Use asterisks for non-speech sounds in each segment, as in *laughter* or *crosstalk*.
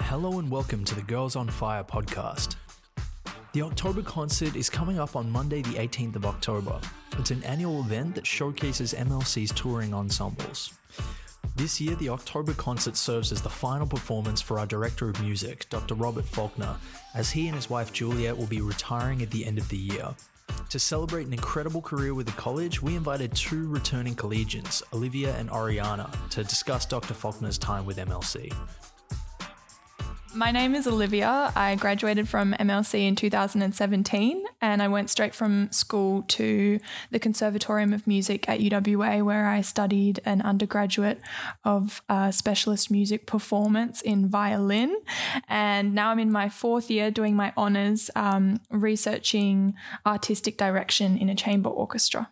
Hello and welcome to the Girls on Fire podcast. The October concert is coming up on Monday, the 18th of October. It's an annual event that showcases MLC's touring ensembles. This year, the October concert serves as the final performance for our Director of Music, Dr. Robert Faulkner, as he and his wife Juliet will be retiring at the end of the year. To celebrate an incredible career with the college, we invited two returning collegians, Olivia and Oriana, to discuss Dr. Faulkner's time with MLC. My name is Olivia. I graduated from MLC in 2017 and I went straight from school to the Conservatorium of Music at UWA, where I studied an undergraduate of uh, specialist music performance in violin. And now I'm in my fourth year doing my honours um, researching artistic direction in a chamber orchestra.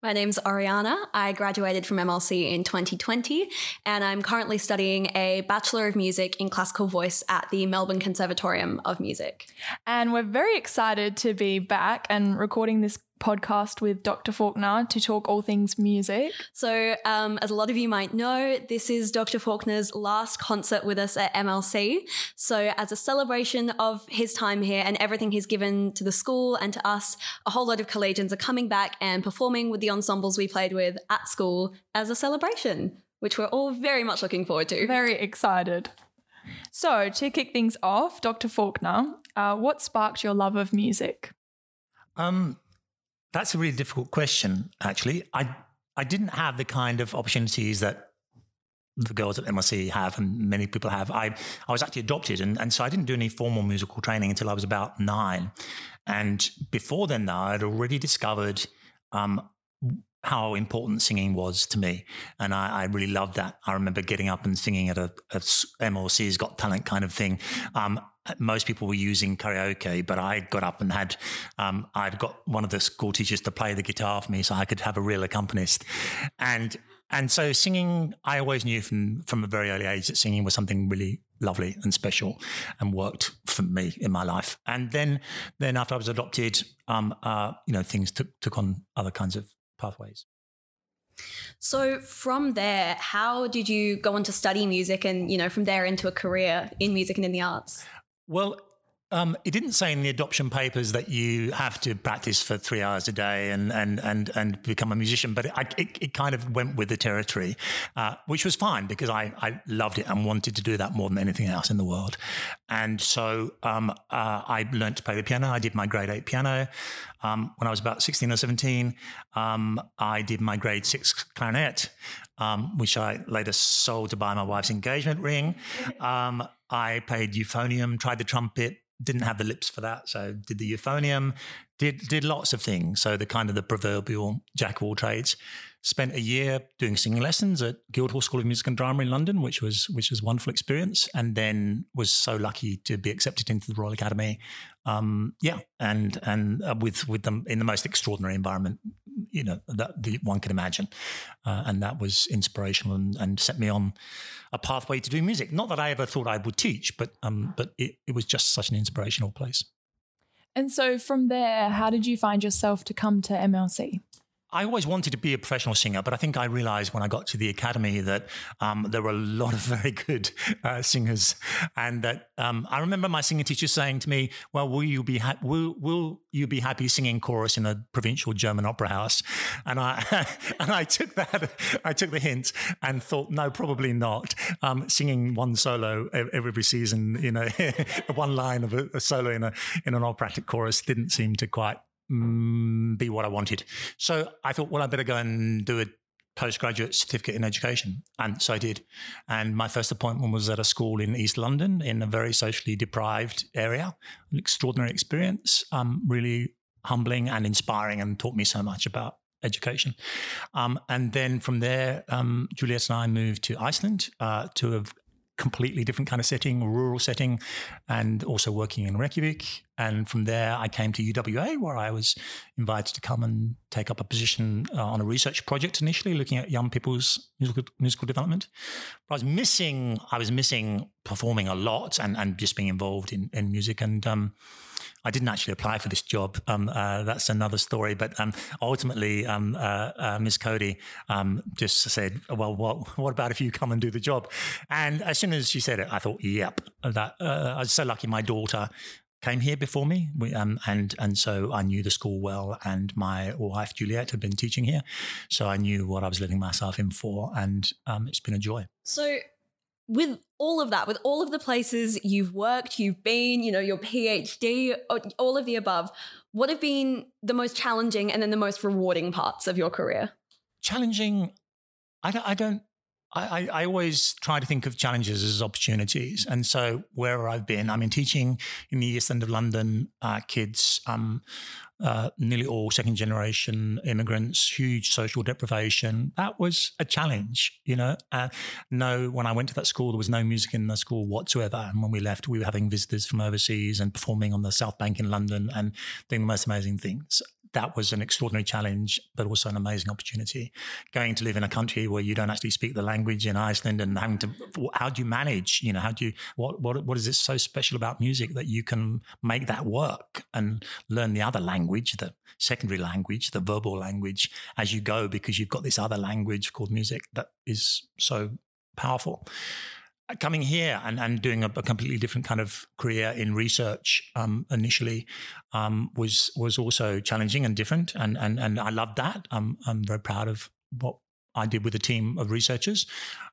My name's Oriana. I graduated from MLC in 2020, and I'm currently studying a Bachelor of Music in Classical Voice at the Melbourne Conservatorium of Music. And we're very excited to be back and recording this podcast with Dr. Faulkner to talk all things music. So, um, as a lot of you might know, this is Dr. Faulkner's last concert with us at MLC. So, as a celebration of his time here and everything he's given to the school and to us, a whole lot of collegians are coming back and performing with the ensembles we played with at school as a celebration, which we're all very much looking forward to. Very excited. So, to kick things off, Dr. Faulkner, uh, what sparked your love of music? Um, that's a really difficult question, actually. I I didn't have the kind of opportunities that the girls at MLC have and many people have. I, I was actually adopted and, and so I didn't do any formal musical training until I was about nine. And before then though, I'd already discovered um, how important singing was to me. And I, I, really loved that. I remember getting up and singing at a, a MLC's Got Talent kind of thing. Um, most people were using karaoke, but I got up and had, um, I'd got one of the school teachers to play the guitar for me so I could have a real accompanist. And, and so singing, I always knew from, from a very early age that singing was something really lovely and special and worked for me in my life. And then, then after I was adopted, um, uh, you know, things took, took on other kinds of pathways. So from there, how did you go on to study music and, you know, from there into a career in music and in the arts? Well, um, it didn't say in the adoption papers that you have to practice for three hours a day and and and and become a musician, but it, it, it kind of went with the territory, uh, which was fine because I, I loved it and wanted to do that more than anything else in the world. And so um, uh, I learned to play the piano. I did my grade eight piano um, when I was about sixteen or seventeen. Um, I did my grade six clarinet. Um, which I later sold to buy my wife's engagement ring. *laughs* Um, I played euphonium, tried the trumpet, didn't have the lips for that, so did the euphonium, did did lots of things. So the kind of the proverbial jack of all trades. Spent a year doing singing lessons at Guildhall School of Music and Drama in London, which was which was a wonderful experience, and then was so lucky to be accepted into the Royal Academy. Um, yeah, and and uh, with with them in the most extraordinary environment, you know that the, one can imagine, uh, and that was inspirational and, and set me on a pathway to do music. Not that I ever thought I would teach, but um, but it, it was just such an inspirational place. And so from there, how did you find yourself to come to MLC? I always wanted to be a professional singer, but I think I realized when I got to the academy that um, there were a *laughs* lot of very good uh, singers, and that um, I remember my singing teacher saying to me, "Well, will you be ha- will will you be happy singing chorus in a provincial German opera house?" And I *laughs* and I took that I took the hint and thought, no, probably not. Um, singing one solo every season, you know, *laughs* one line of a, a solo in a in an operatic chorus didn't seem to quite be what I wanted. So I thought, well, I better go and do a postgraduate certificate in education. And so I did. And my first appointment was at a school in East London in a very socially deprived area. An extraordinary experience, um, really humbling and inspiring, and taught me so much about education. Um, and then from there, um, Juliet and I moved to Iceland uh, to a completely different kind of setting, rural setting, and also working in Reykjavik and from there, I came to UWA, where I was invited to come and take up a position uh, on a research project initially, looking at young people's musical, musical development. But I was missing, I was missing performing a lot and, and just being involved in, in music. And um, I didn't actually apply for this job. Um, uh, that's another story. But um, ultimately, um, uh, uh, Ms. Cody um, just said, "Well, what, what about if you come and do the job?" And as soon as she said it, I thought, "Yep." That uh, I was so lucky. My daughter came here before me, we, um, and and so I knew the school well, and my wife Juliet had been teaching here, so I knew what I was letting myself in for, and um, it's been a joy. So, with all of that, with all of the places you've worked, you've been, you know, your PhD, all of the above, what have been the most challenging and then the most rewarding parts of your career? Challenging, I don't, I don't I, I, always try to think of challenges as opportunities. And so wherever I've been, I mean, teaching in the East End of London, uh, kids, um, uh, nearly all second generation immigrants, huge social deprivation. That was a challenge, you know. Uh, no, when I went to that school, there was no music in the school whatsoever. And when we left, we were having visitors from overseas and performing on the South Bank in London and doing the most amazing things that was an extraordinary challenge, but also an amazing opportunity. Going to live in a country where you don't actually speak the language in Iceland and having to, how do you manage? You know, how do you, what, what, what is it so special about music that you can make that work and learn the other language, the secondary language, the verbal language as you go, because you've got this other language called music that is so powerful coming here and, and doing a, a, completely different kind of career in research um, initially um, was was also challenging and different, and and and I loved that. I'm I'm very proud of what I did with a team of researchers,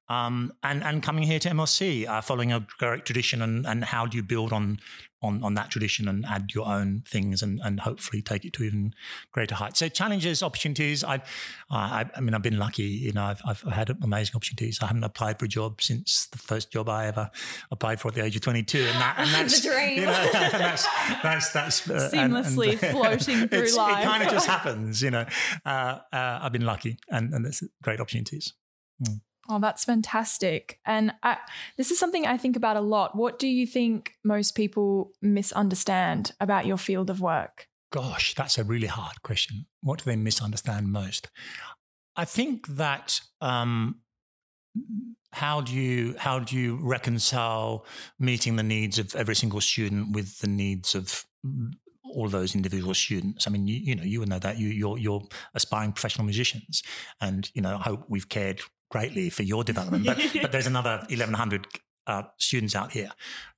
um, and and coming here to MLC, uh, following a great tradition, and and how do you build on on, on that tradition and add your own things and, and hopefully take it to even greater heights. So challenges, opportunities. I, I, I mean, I've been lucky. You know, I've, I've had amazing opportunities. I haven't applied for a job since the first job I ever applied for at the age of 22, and, that, and *laughs* that's the dream. You know, *laughs* that's that's that's uh, seamlessly and, and *laughs* floating through life. It kind of just happens. You know, uh, uh, I've been lucky, and and there's great opportunities. Mm. Oh, that's fantastic. And I, this is something I think about a lot. What do you think most people misunderstand about your field of work? Gosh, that's a really hard question. What do they misunderstand most? I think that um, how do you how do you reconcile meeting the needs of every single student with the needs of all those individual students. I mean, you, you know, you would know that you, you're, you're aspiring professional musicians, and you know, I hope we've cared greatly for your development. But, *laughs* but there's another 1,100 uh, students out here,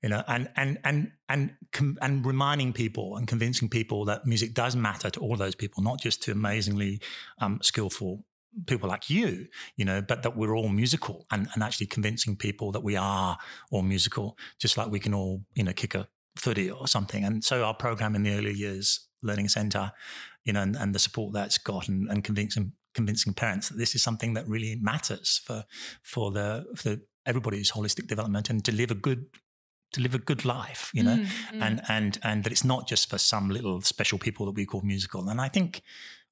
you know, and and and and com- and reminding people and convincing people that music does matter to all those people, not just to amazingly um, skillful people like you, you know, but that we're all musical, and and actually convincing people that we are all musical, just like we can all, you know, kick a footy or something. And so our program in the early years learning center, you know, and, and the support that's got and, and convincing convincing parents that this is something that really matters for for the for everybody's holistic development and to live a good to live a good life, you know, mm, mm. and and and that it's not just for some little special people that we call musical. And I think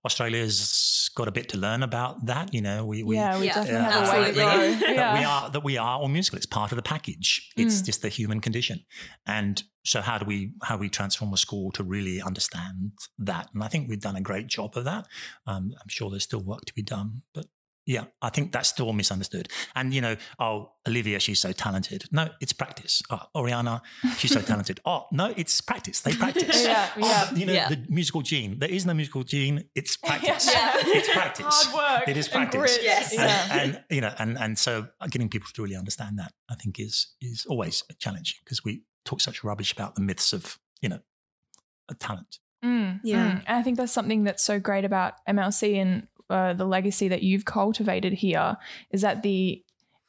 Australia's got a bit to learn about that. You know, we, we yeah, we yeah. definitely have a way to go. That we are that we are all musical. It's part of the package. It's mm. just the human condition. And so, how do we how we transform a school to really understand that? And I think we've done a great job of that. Um, I'm sure there's still work to be done, but yeah, I think that's still misunderstood. And you know, oh, Olivia, she's so talented. No, it's practice. Oh, Oriana, she's so *laughs* talented. Oh, no, it's practice. They practice. yeah, oh, yeah. you know, yeah. the musical gene. There is no musical gene. It's *laughs* practice. yeah. It's practice. Hard work. It is practice. Yes. And, yeah. and, you know, and and so getting people to really understand that, I think, is is always challenging because we talk such rubbish about the myths of you know, a talent. Mm, yeah, mm. and I think that's something that's so great about MLC and uh, the legacy that you've cultivated here is that the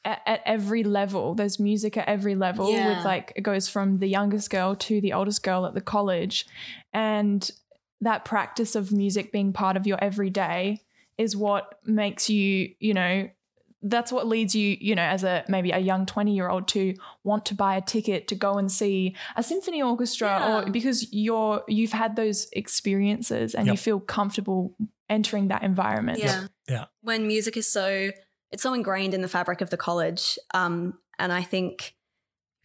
at, at, every level there's music at every level yeah. with like it goes from the youngest girl to the oldest girl at the college and that practice of music being part of your everyday is what makes you you know that's what leads you, you know, as a maybe a young 20 year old to want to buy a ticket to go and see a symphony orchestra yeah. or because you're you've had those experiences and yep. you feel comfortable entering that environment. Yeah. Yeah. When music is so it's so ingrained in the fabric of the college. Um, and I think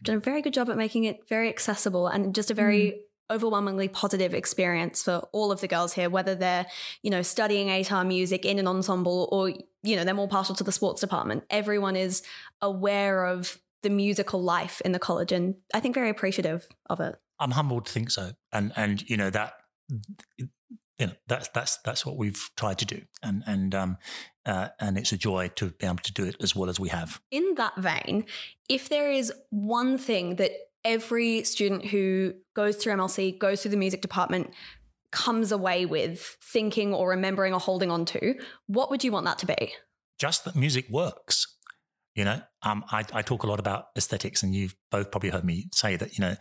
I've done a very good job at making it very accessible and just a very mm. overwhelmingly positive experience for all of the girls here, whether they're, you know, studying ATAR music in an ensemble or, you know, they're more partial to the sports department. Everyone is aware of the musical life in the college and I think very appreciative of it. I'm humbled to think so. And and you know that you know that's that's that's what we've tried to do. And and um uh, and it's a joy to be able to do it as well as we have. In that vein if there is one thing that every student who goes through mlc goes through the music department comes away with thinking or remembering or holding on to what would you want that to be? Just that music works. You know, um, I, I, talk a lot about aesthetics, and you've both probably heard me say that. You know,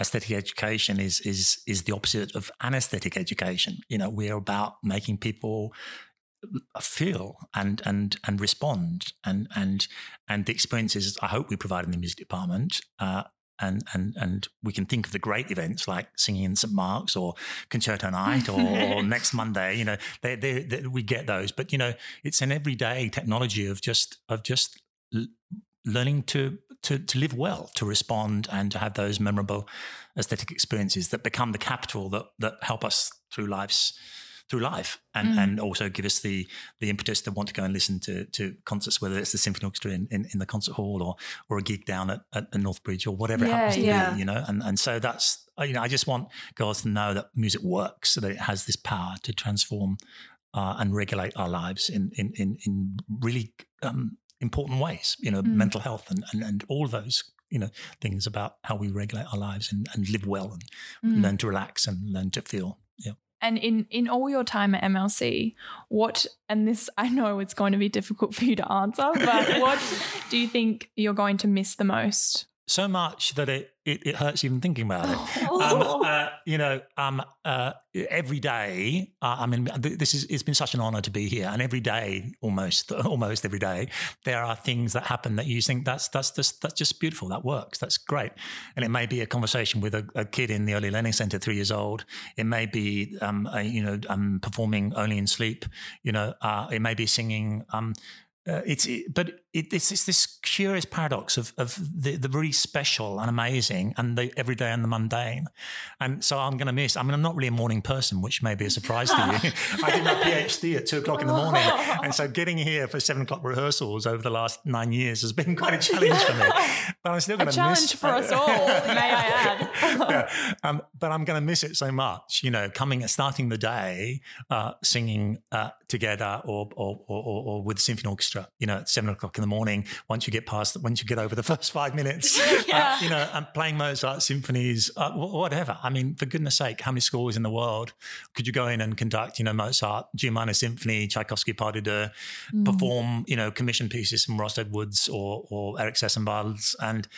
aesthetic education is is is the opposite of anesthetic education. You know, we're about making people feel and and and respond, and and and the experiences I hope we provide in the music department. Uh, and and and we can think of the great events like singing in St Mark's or concerto night or, or *laughs* next Monday. You know, they, they, they, we get those, but you know, it's an everyday technology of just of just learning to, to to live well, to respond, and to have those memorable aesthetic experiences that become the capital that that help us through life's through life and, mm. and also give us the the impetus to want to go and listen to to concerts, whether it's the symphony orchestra in, in, in the concert hall or or a gig down at, at Northbridge or whatever yeah, it happens to yeah. be, you know. And and so that's you know, I just want girls to know that music works, so that it has this power to transform uh, and regulate our lives in in in, in really um, important ways, you know, mm. mental health and, and, and all those, you know, things about how we regulate our lives and, and live well and mm. learn to relax and learn to feel. Yeah. And in, in all your time at MLC, what, and this *laughs* I know it's going to be difficult for you to answer, but what *laughs* do you think you're going to miss the most? So much that it it, it hurts even thinking about it. Um, *laughs* uh, you know, um, uh, every day. Uh, I mean, this is it's been such an honour to be here, and every day, almost *laughs* almost every day, there are things that happen that you think that's that's just that's just beautiful. That works. That's great. And it may be a conversation with a, a kid in the early learning centre, three years old. It may be, um, a, you know, um, performing only in sleep. You know, uh, it may be singing. Um, uh, it's it, but it, it's, it's, this curious paradox of, of the, the really special and amazing and the everyday and the mundane. And so I'm going to miss, I mean, I'm not really a morning person, which may be a surprise to you. *laughs* *laughs* I did my PhD at two o'clock in the morning. And so getting here for seven o'clock rehearsals over the last nine years has been quite a challenge for me. *laughs* But I'm still going to miss. A challenge for us all, may I add. yeah. Um, but I'm going to miss it so much, you know, coming, starting the day, uh, singing uh, together or, or, or, or, with the symphony orchestra, you know, at seven o'clock in the morning. Once you get past, once you get over the *laughs* first five minutes, *laughs* yeah. uh, you know, and playing Mozart symphonies, uh, whatever. I mean, for goodness sake, how many schools in the world could you go in and conduct, you know, Mozart, G minor symphony, Tchaikovsky pas de deux, mm. perform, you know, commission pieces from Ross Edwards or, or Eric Ešenvalds and,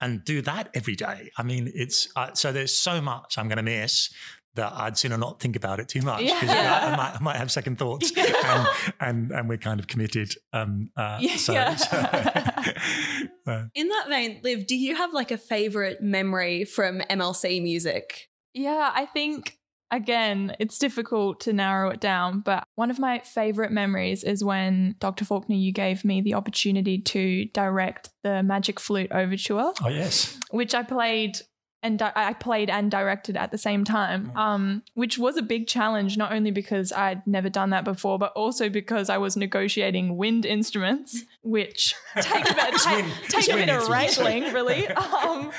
and do that every day. I mean, it's uh, so there's so much I'm going to miss that I'd sooner not think about it too much because yeah. I, I, might, I, might, have second thoughts *laughs* yeah. and, and, and we're kind of committed. Um, uh, *laughs* yeah. So, *laughs* so In that vein, Liv, do you have like a favorite memory from MLC music? Yeah, I think again, it's difficult to narrow it down, but one of my favorite memories is when Dr. Faulkner, you gave me the opportunity to direct the Magic Flute Overture. Oh, yes. Which I played and di- I played and directed at the same time, mm. um, which was a big challenge, not only because I'd never done that before, but also because I was negotiating wind instruments, which take a bit, take, take a bit of wrangling, *laughs* really. Um,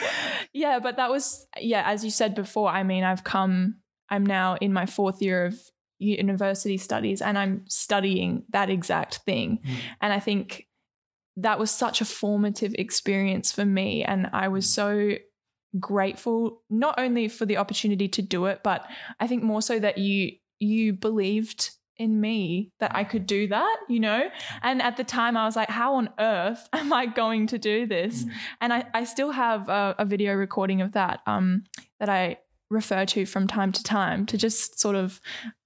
yeah, but that was, yeah, as you said before, I mean, I've come, I'm now in my fourth year of university studies and I'm studying that exact thing. Mm. And I think that was such a formative experience for me. And I was so grateful not only for the opportunity to do it, but I think more so that you you believed in me that I could do that, you know? And at the time I was like, how on earth *laughs* am I going to do this? Mm. And I, I still have a, a, video recording of that um, that I refer to from time to time to just sort of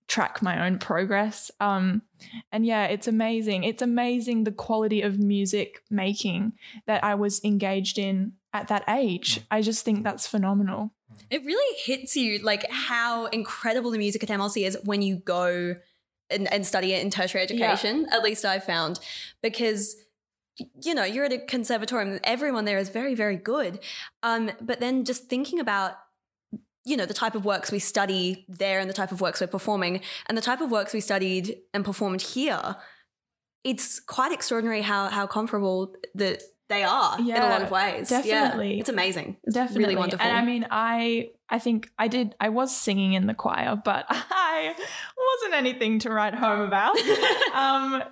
track my own progress. Um, and yeah, it's amazing. It's amazing the quality of music making that I was engaged in at that age. I just think that's phenomenal. It really hits you like how incredible the music at MLC is when you go and, and study it in tertiary education. Yeah. At least I found because you know you're at a conservatorium everyone there is very very good um, but then just thinking about you know, the type of works we study there and the type of works we're performing and the type of works we studied and performed here, it's quite extraordinary how how comparable that they are in a lot of ways. Definitely. Yeah, it's amazing. It's definitely really wonderful. And I mean, I I think I did I was singing in the choir, but *laughs* I wasn't anything to write home about. *laughs* um,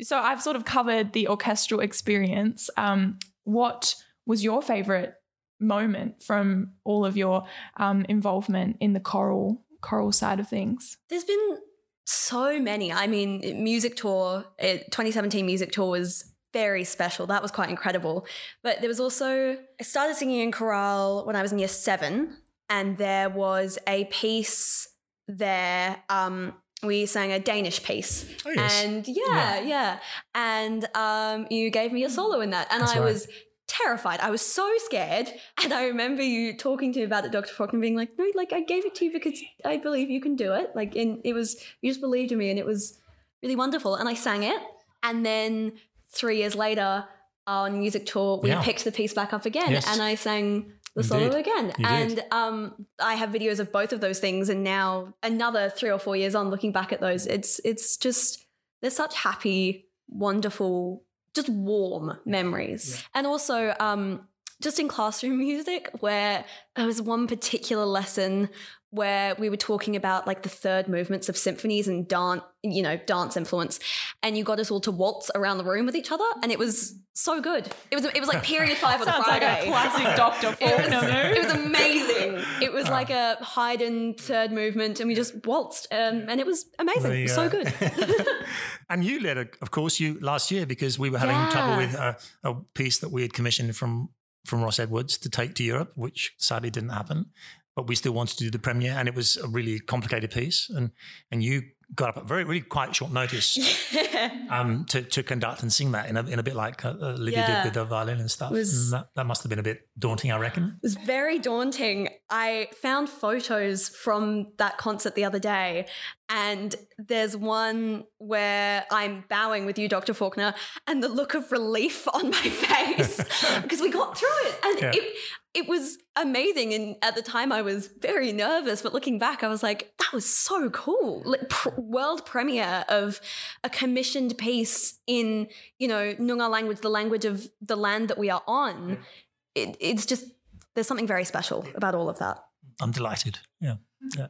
so I've sort of covered the orchestral experience. Um, what was your favorite moment from all of your um, involvement in the choral choral side of things? There's been so many. I mean, music tour, 2017 music tour was very special. That was quite incredible. But there was also, I started singing in chorale when I was in year seven, and there was a piece there. Um, we sang a Danish piece. Oh, yes. And yeah, yeah. yeah. And um, you gave me a solo in that. And That's I right. was terrified. I was so scared. *laughs* And I remember you talking to me about it, Dr. Faulkner, being like, no, like I gave it to you because I believe you can do it. Like, and it was, you just believed in me and it was really wonderful. And I sang it. And then three years later on music tour, we Yeah. picked the piece back up again Yes. and I sang the solo Indeed. again. You and um, I have videos of both of those things. And now another three or four years on, looking back at those, it's it's just there's such happy, wonderful, just warm memories. And also, um, just in classroom *laughs* music, where there was one particular lesson where we were talking about like the third movements of symphonies and dance, you know, dance influence, and you got us all to waltz around the room with each other, and it was so good. It was it was like period five on a Sounds like Friday. a classic Dr. It Faulkner was, move. it was amazing. It was like a Haydn third movement, and we just waltzed, um, and it was amazing. The, It was so uh, good. *laughs* and you led, a, of course, you last year because we were having Yeah. trouble with a, a piece that we had commissioned from from Ross Edwards to take to Europe, which sadly didn't happen. But we still wanted to do the premiere, and it was a really complicated piece. And and you got up at very really quite short notice *laughs* *laughs* um, to to conduct and sing that in a in a bit like uh, Olivia Yeah. did with the violin and stuff. Was- and that, that must have been a bit daunting, I reckon. It was very daunting. I found photos from that concert the other day, and there's one where I'm bowing with you, Dr. Faulkner, and the look of relief *laughs* on my face because we got through it, and Yeah. it it was amazing. And at the time, I was very nervous, but looking back, I was like, that was so cool. Like, pr- world premiere of a commissioned piece in you know Noongar language, the language of the land that we are on. It, it's just there's something very special about all of that. I'm delighted. Yeah.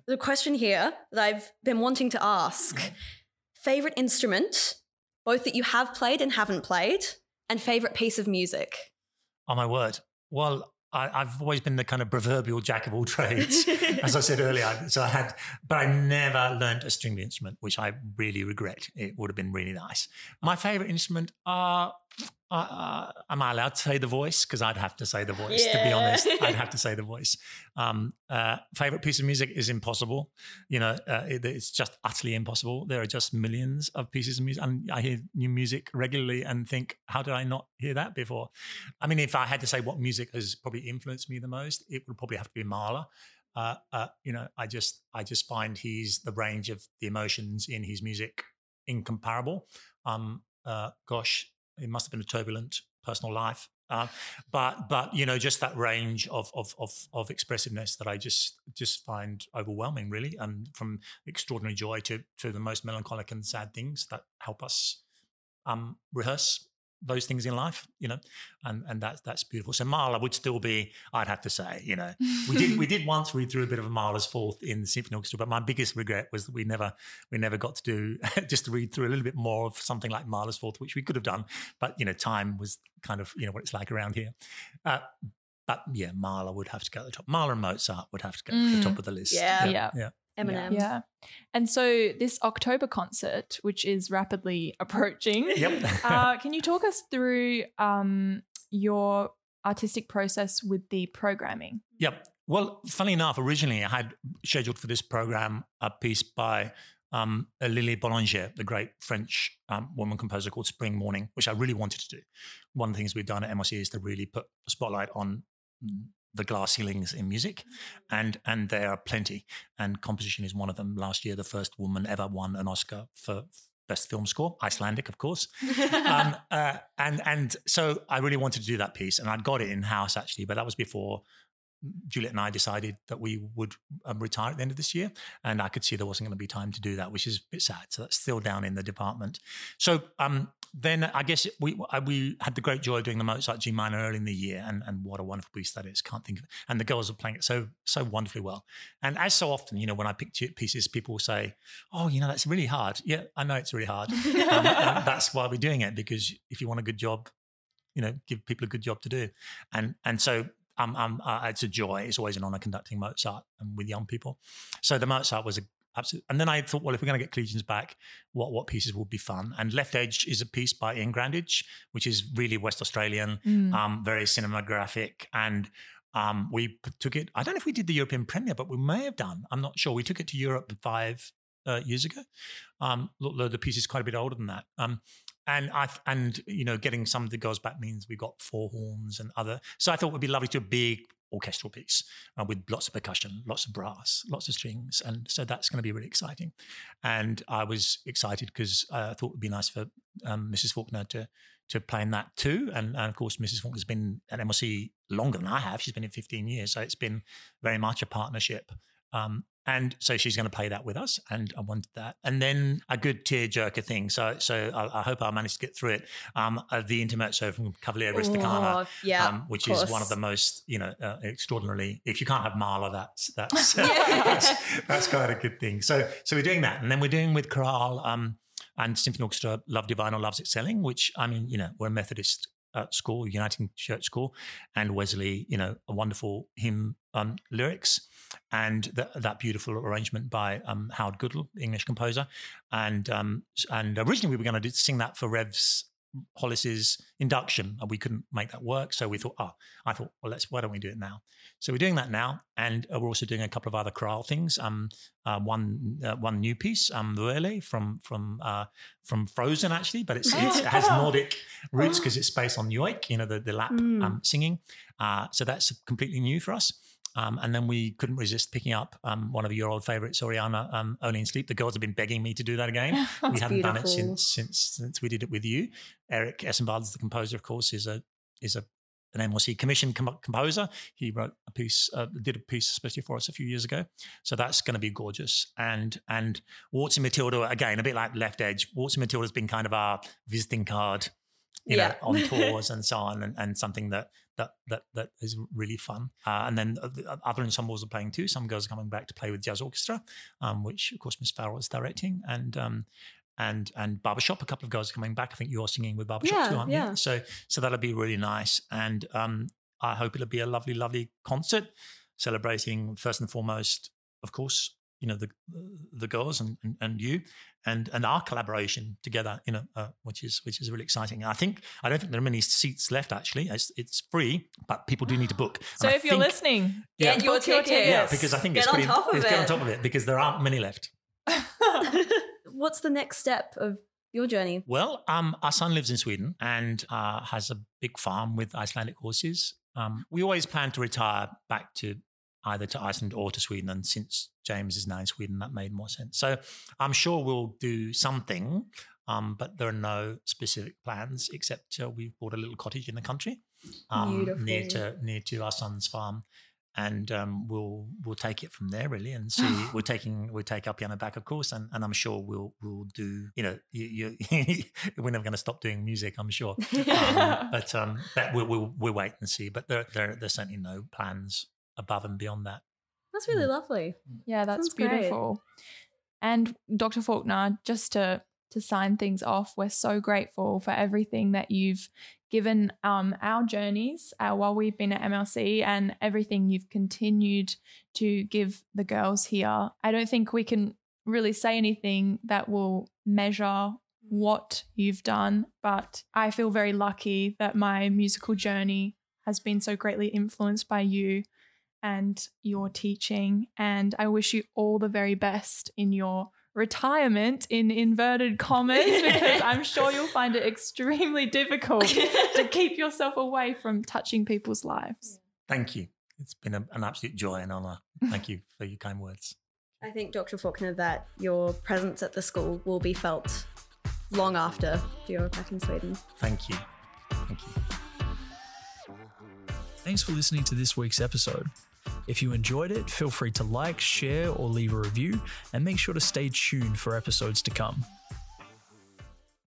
The question here that I've been wanting to ask favorite instrument, both that you have played and haven't played, and favorite piece of music. Oh my word. Well, I, I've always been the kind of proverbial jack of all trades, *laughs* as I said earlier. So I had, but I never learned a stringed instrument, which I really regret. It would have been really nice. My favorite instrument, uh, uh, am I allowed to say the voice? Because I'd have to say the voice. To be honest, I'd have to *laughs* say the voice. Um, uh, favorite piece of music is impossible. You know, uh, it, it's just utterly impossible. There are just millions of pieces of music, and I hear new music regularly and think, how did I not hear that before? I mean, if I had to say what music has probably influenced me the most, it would probably have to be Mahler. Uh, uh, you know, I just I just find he's the range of the emotions in his music incomparable. Um, uh, gosh, it must have been a turbulent personal life, uh, but but you know, just that range of of of of expressiveness that I just just find overwhelming, really, and from extraordinary joy to to the most melancholic and sad things that help us um, rehearse those things in life, you know, and and that's that's beautiful. So Mahler would still be, I'd have to say, you know, we did we did once read through a bit of a Mahler's Fourth in the symphony orchestra, but my biggest regret was that we never we never got to do *laughs* just to read through a little bit more of something like Mahler's Fourth, which we could have done, but you know, time was kind of you know what it's like around here. Uh, but yeah, Mahler would have to go at the top. Mahler and Mozart would have to go at the top of the list. Yeah. Yeah. yeah. Eminem. Yeah. And so this October concert, which is rapidly *laughs* approaching, Yep. uh, can you talk us through um, your artistic process with the programming? Yep. Well, funny enough, originally I had scheduled for this program a piece by um, Lily Boulanger, the great French um, woman composer called Spring Morning, which I really wanted to do. One of the things we've done at MLC is to really put a spotlight on mm, the glass ceilings in music, and and there are plenty. And composition is one of them. Last year, the first woman ever won an Oscar for best film score, Icelandic, of course *laughs* um, uh, and and so I really wanted to do that piece, and I'd got it in house actually, but that was before Juliet and I decided that we would um, retire at the end of this year, and I could see there wasn't going to be time to do that, which is a bit sad. So that's still down in the department. So um, then I guess we we had the great joy of doing the Mozart G minor early in the year, and and what a wonderful piece that is. Can't think of it. And the girls are playing it so so wonderfully well. And as so often, you know, when I pick pieces, people will say, "Oh, you know, that's really hard." Yeah, I know it's really hard. *laughs* um, that's why we're doing it because if you want a good job, you know, give people a good job to do. And and so um, um, uh, it's a joy. It's always an honor conducting Mozart and with young people. So the Mozart was a absolute. And then I thought, well, if we're going to get collegians back, what what pieces would be fun? And Left Edge is a piece by Iain Grandage, which is really West Australian, mm. um, very cinematographic, and um, we took it. I don't know if we did the European premiere, but we may have done. I'm not sure. We took it to Europe five uh, years ago. Um, the piece is quite a bit older than that. Um, and I and you know, getting some of the girls back means we got four horns and other. So I thought it would be lovely to a big orchestral piece uh, with lots of percussion, lots of brass, lots of strings, and so that's going to be really exciting. And I was excited because uh, I thought it would be nice for um, Mrs. Faulkner to to play in that too. And, and of course, Mrs. Faulkner's been at MLC longer than I have. She's been in 15 years, so it's been very much a partnership. Um, and so she's going to play that with us, and I wanted that. And then a good tearjerker thing. So, so I, I hope I managed to get through it. Um, uh, the intermezzo from Cavalleria Rusticana, oh, yeah, um, which is one of the most, you know, uh, extraordinarily. If you can't have Mahler, that's that's, *laughs* that's that's quite a good thing. So, so we're doing that, and then we're doing with chorale um, and symphony orchestra. Love Divine All Loves Excelling, which I mean, you know, we're a Methodist school, Uniting Church School, and Wesley, you know, a wonderful hymn um, lyrics and th- that beautiful arrangement by um, Howard Goodall, English composer. And um, and originally we were going to sing that for Rev's Hollis's induction, and we couldn't make that work. So we thought, oh, I thought, well, let's why don't we do it now? So we're doing that now, and uh, we're also doing a couple of other chorale things. Um, uh, one uh, one new piece, um, Vuelie from from uh, from Frozen, actually, but it's, *laughs* it's it has Nordic roots because it's based on Yoik, you know, the the lap mm. um, singing. Uh, so that's completely new for us. Um, and then we couldn't resist picking up um, one of your old favorites, Oriana, um, Only in Sleep. The girls have been begging me to do that again. *laughs* we hadn't beautiful. done it since since since we did it with you. Eric Ešenvalds, the composer, of course, is a is a an MLC commissioned com- composer. He wrote a piece, uh, did a piece especially for us a few years ago. So that's going to be gorgeous. And and Waltzing Matilda again, a bit like Left Edge. Waltzing Matilda has been kind of our visiting card you yeah. know, on *laughs* tours and so on, and, and something that that that that is really fun. Uh, and then other ensembles are playing too. Some girls are coming back to play with jazz orchestra, um, which of course Miss Farrell is directing, and um, and and barbershop. A couple of girls are coming back. I think you're singing with barbershop yeah, too, aren't yeah. you? So so that'll be really nice, and um, I hope it'll be a lovely, lovely concert celebrating first and foremost, of course, you know the the girls and, and, and you and and our collaboration together you know uh, which is which is really exciting. I think i don't think there are many seats left actually. It's, it's free but people do need to book. *gasps* So and if I you're think, listening yeah, get your tickets. yeah because i think get it's on pretty, top of it. get on top of it because there aren't many left. *laughs* *laughs* What's the next step of your journey? Well um our son lives in sweden and uh, has a big farm with icelandic horses. Um, we always plan to retire back to either to Iceland or to Sweden. And since James is now in Sweden, that made more sense. So I'm sure we'll do something, um, but there are no specific plans except uh, we've bought a little cottage in the country um, near to near to our son's farm. And um, we'll we'll take it from there really, and see. *sighs* we're taking we take our piano back, of course, and, and I'm sure we'll we'll do. You know, you, you *laughs* we're never going to stop doing music, I'm sure. *laughs* Um, but um, that we'll, we'll, we'll wait and see. But there, there there's certainly no plans above and beyond that. That's really mm. lovely. Yeah, that's Sounds beautiful. Great. And Dr. Faulkner, just to to sign things off, we're so grateful for everything that you've given um, our journeys uh, while we've been at MLC and everything you've continued to give the girls here. I don't think we can really say anything that will measure what you've done, but I feel very lucky that my musical journey has been so greatly influenced by you and your teaching. And I wish you all the very best in your retirement in inverted commas *laughs* because I'm sure you'll find it extremely difficult *laughs* to keep yourself away from touching people's lives. Thank you. It's been a, an absolute joy and honor. Thank you for your kind words. I think, Dr. Faulkner, that your presence at the school will be felt long after you're back in Sweden. Thank you. Thank you. Thanks for listening to this week's episode. If you enjoyed it, feel free to like, share, or leave a review, and make sure to stay tuned for episodes to come.